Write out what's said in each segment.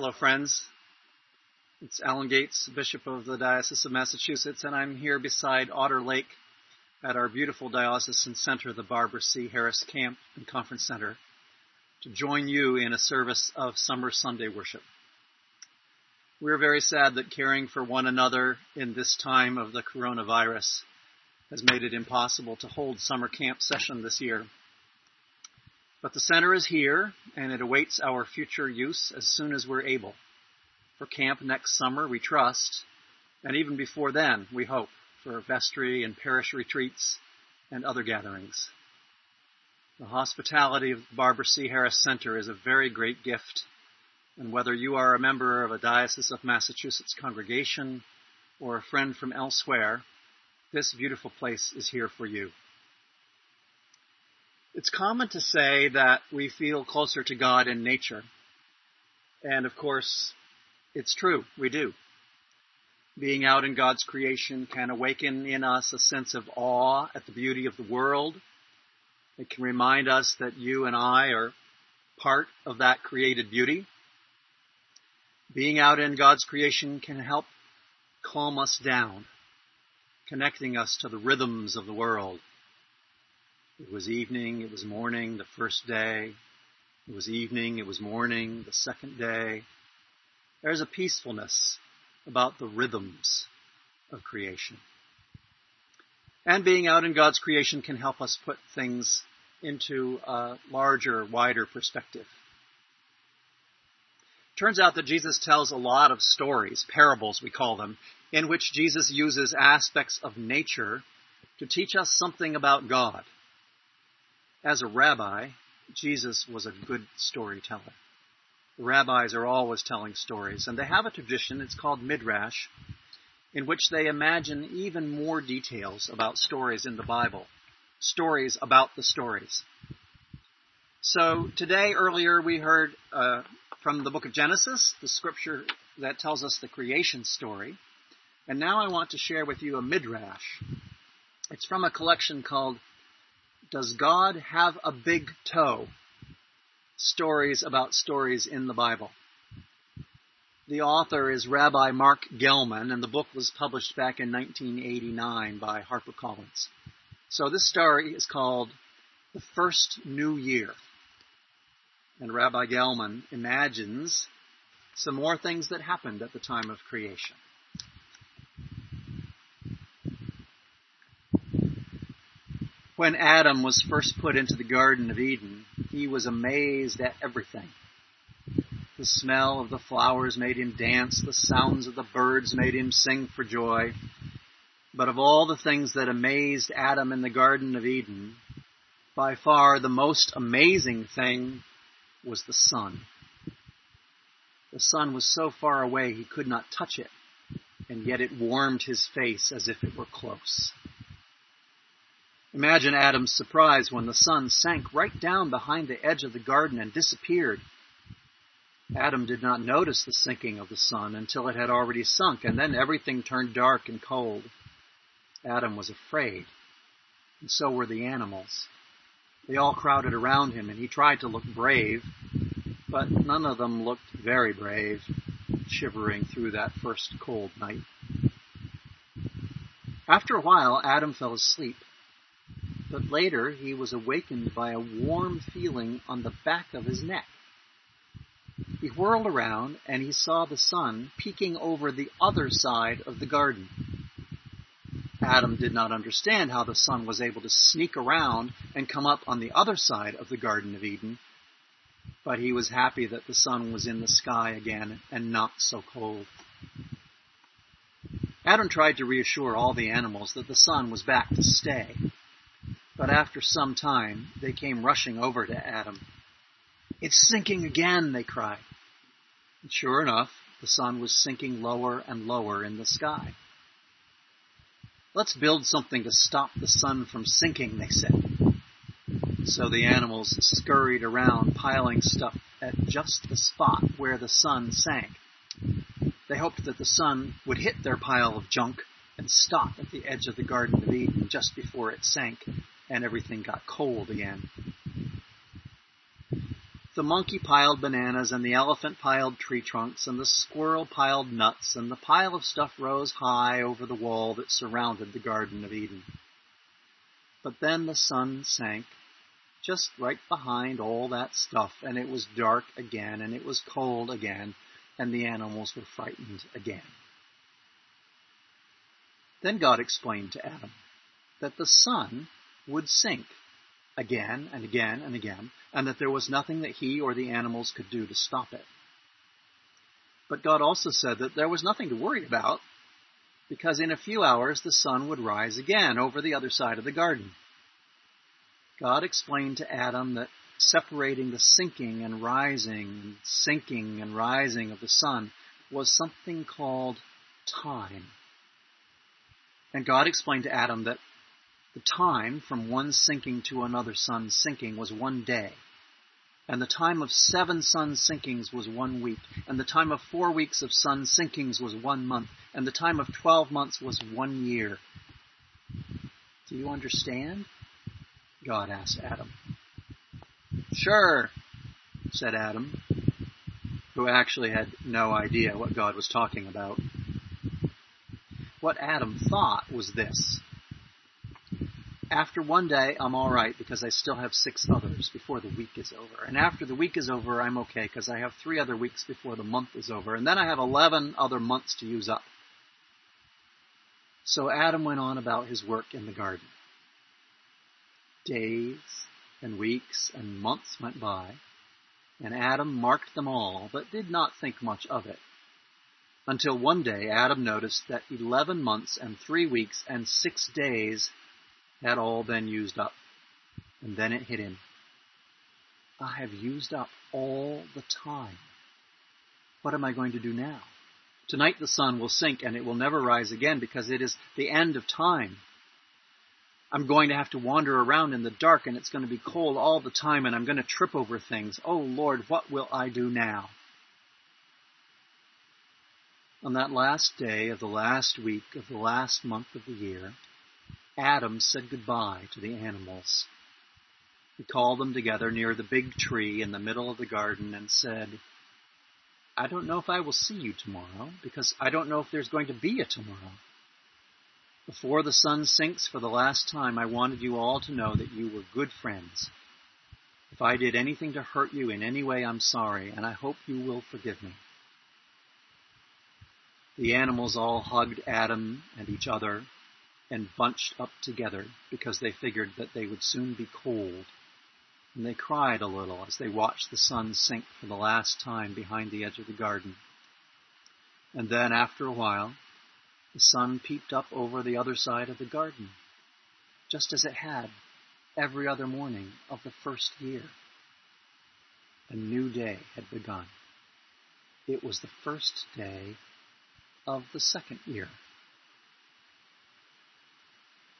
Hello, friends. It's Alan Gates, Bishop of the Diocese of Massachusetts, and I'm here beside Otter Lake at our beautiful diocesan center, the Barbara C. Harris Camp and Conference Center, to join you in a service of Summer Sunday worship. We're very sad that caring for one another in this time of the coronavirus has made it impossible to hold summer camp session this year. But the center is here, and it awaits our future use as soon as we're able. For camp next summer, we trust, and even before then, we hope, for vestry and parish retreats and other gatherings. The hospitality of the Barbara C. Harris Center is a very great gift, and whether you are a member of a Diocese of Massachusetts congregation or a friend from elsewhere, this beautiful place is here for you. It's common to say that we feel closer to God in nature. And of course, it's true, we do. Being out in God's creation can awaken in us a sense of awe at the beauty of the world. It can remind us that you and I are part of that created beauty. Being out in God's creation can help calm us down, connecting us to the rhythms of the world it was evening, it was morning the first day. It was evening, it was morning the second day. There's a peacefulness about the rhythms of creation. And being out in God's creation can help us put things into a larger, wider perspective. Turns out that Jesus tells a lot of stories, parables we call them, in which Jesus uses aspects of nature to teach us something about God. As a rabbi, Jesus was a good storyteller. Rabbis are always telling stories, and they have a tradition, it's called Midrash, in which they imagine even more details about stories in the Bible, stories about the stories. So today, earlier, we heard uh, from the book of Genesis, the scripture that tells us the creation story. And now I want to share with you a midrash. It's from a collection called does God have a big toe? Stories about stories in the Bible. The author is Rabbi Marc Gellman, and the book was published back in 1989 by HarperCollins. So this story is called The First New Year. And Rabbi Gellman imagines some more things that happened at the time of creation. When Adam was first put into the Garden of Eden, he was amazed at everything. The smell of the flowers made him dance, the sounds of the birds made him sing for joy. But of all the things that amazed Adam in the Garden of Eden, by far the most amazing thing was the sun. The sun was so far away he could not touch it, and yet it warmed his face as if it were close. Imagine Adam's surprise when the sun sank right down behind the edge of the garden and disappeared. Adam did not notice the sinking of the sun until it had already sunk, and then everything turned dark and cold. Adam was afraid, and so were the animals. They all crowded around him, and he tried to look brave, but none of them looked very brave, shivering through that first cold night. After a while, Adam fell asleep but later he was awakened by a warm feeling on the back of his neck. He whirled around and he saw the sun peeking over the other side of the garden. Adam did not understand how the sun was able to sneak around and come up on the other side of the Garden of Eden, but he was happy that the sun was in the sky again and not so cold. Adam tried to reassure all the animals that the sun was back to stay, but after some time, they came rushing over to Adam. It's sinking again, they cried. And sure enough, the sun was sinking lower and lower in the sky. Let's build something to stop the sun from sinking, they said. So the animals scurried around piling stuff at just the spot where the sun sank. They hoped that the sun would hit their pile of junk and stop at the edge of the Garden of Eden just before it sank and everything got cold again. the monkey piled bananas and the elephant piled tree trunks and the squirrel piled nuts and the pile of stuff rose high over the wall that surrounded the Garden of Eden. But then the sun sank just right behind all that stuff and it was dark again and it was cold again and the animals were frightened again. Then God explained to Adam that the sun would sink again and again and again, and that there was nothing that he or the animals could do to stop it. But God also said that there was nothing to worry about, because in a few hours the sun would rise again over the other side of the garden. God explained to Adam that separating the sinking and rising, and sinking and rising of the sun was something called time. And God explained to Adam that the time from one sinking to another sun sinking was one day. And the time of seven sun sinkings was one week. And the time of four weeks of sun sinkings was one month. And the time of twelve months was one year. Do you understand? God asked Adam. Sure, said Adam, who actually had no idea what God was talking about. What Adam thought was this after one day, I'm all right because I still have six others before the week is over. And after the week is over, I'm okay because I have three other weeks before the month is over. And then I have 11 other months to use up. So Adam went on about his work in the garden. Days and weeks and months went by, and Adam marked them all, but did not think much of it. Until one day Adam noticed that 11 months and three weeks and six days had all been used up. And then it hit him. I have used up all the time. What am I going to do now? Tonight the sun will sink and it will never rise again because it is the end of time. I'm going to have to wander around in the dark and it's going to be cold all the time and I'm going to trip over things. Oh Lord, what will I do now? On that last day of the last week of the last month of the year, Adam said goodbye to the animals. He called them together near the big tree in the middle of the garden and said, I don't know if I will see you tomorrow because I don't know if there's going to be a tomorrow. Before the sun sinks for the last time, I wanted you all to know that you were good friends. If I did anything to hurt you in any way, I'm sorry, and I hope you will forgive me. The animals all hugged Adam and each other and bunched up together because they figured that they would soon be cold. And they cried a little as they watched the sun sink for the last time behind the edge of the garden. And then, after a while, the sun peeped up over the other side of the garden, just as it had every other morning of the first year. A new day had begun. It was the first day of the second year.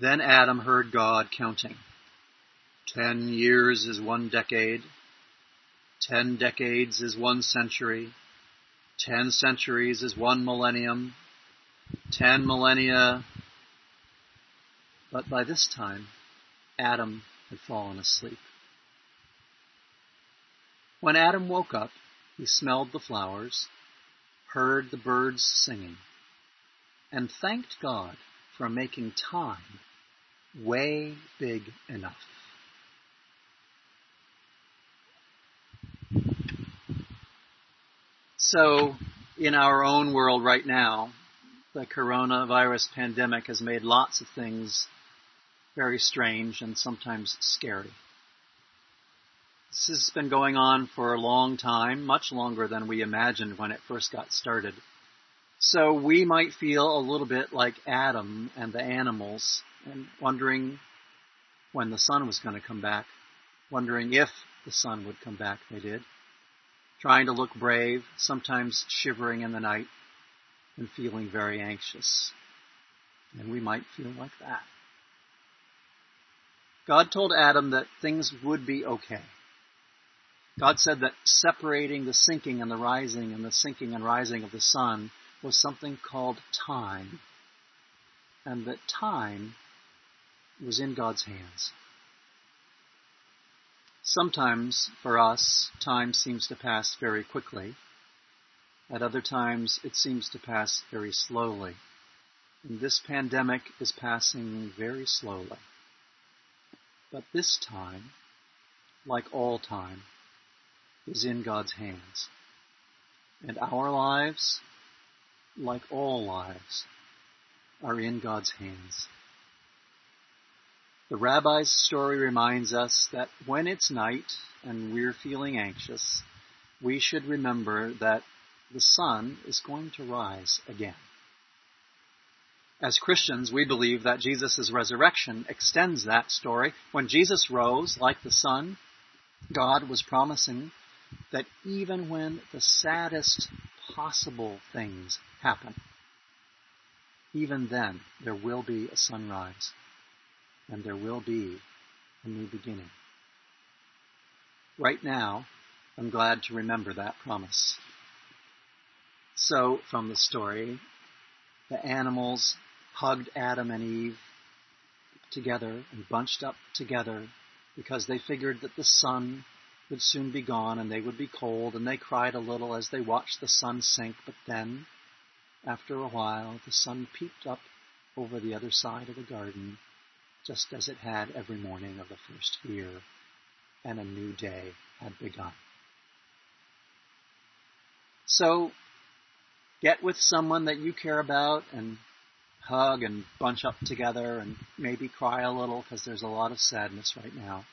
Then Adam heard God counting. Ten years is one decade. Ten decades is one century. Ten centuries is one millennium. Ten millennia. But by this time, Adam had fallen asleep. When Adam woke up, he smelled the flowers, heard the birds singing, and thanked God for making time way big enough. So, in our own world right now, the coronavirus pandemic has made lots of things very strange and sometimes scary. This has been going on for a long time, much longer than we imagined when it first got started. So we might feel a little bit like Adam and the animals and wondering when the sun was going to come back, wondering if the sun would come back. They did. Trying to look brave, sometimes shivering in the night, and feeling very anxious. And we might feel like that. God told Adam that things would be okay. God said that separating the sinking and the rising and the sinking and rising of the sun was something called time. And that time was in God's hands. Sometimes, for us, time seems to pass very quickly. At other times, it seems to pass very slowly. And this pandemic is passing very slowly. But this time, like all time, is in God's hands. And our lives, like all lives, are in God's hands. The rabbi's story reminds us that when it's night and we're feeling anxious, we should remember that the sun is going to rise again. As Christians, we believe that Jesus' resurrection extends that story. When Jesus rose like the sun, God was promising that even when the saddest possible things happen, even then there will be a sunrise and there will be a new beginning. Right now, I'm glad to remember that promise. So, from the story, the animals hugged Adam and Eve together and bunched up together because they figured that the sun would soon be gone and they would be cold, and they cried a little as they watched the sun sink. But then, after a while, the sun peeped up over the other side of the garden just as it had every morning of the first year, and a new day had begun. So, get with someone that you care about and hug and bunch up together and maybe cry a little because there's a lot of sadness right now.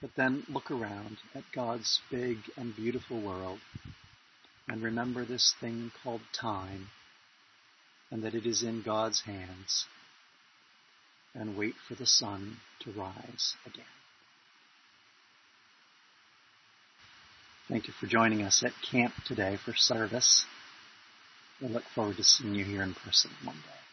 But then look around at God's big and beautiful world and remember this thing called time and that it is in God's hands and wait for the sun to rise again. Thank you for joining us at camp today for service. We look forward to seeing you here in person one day.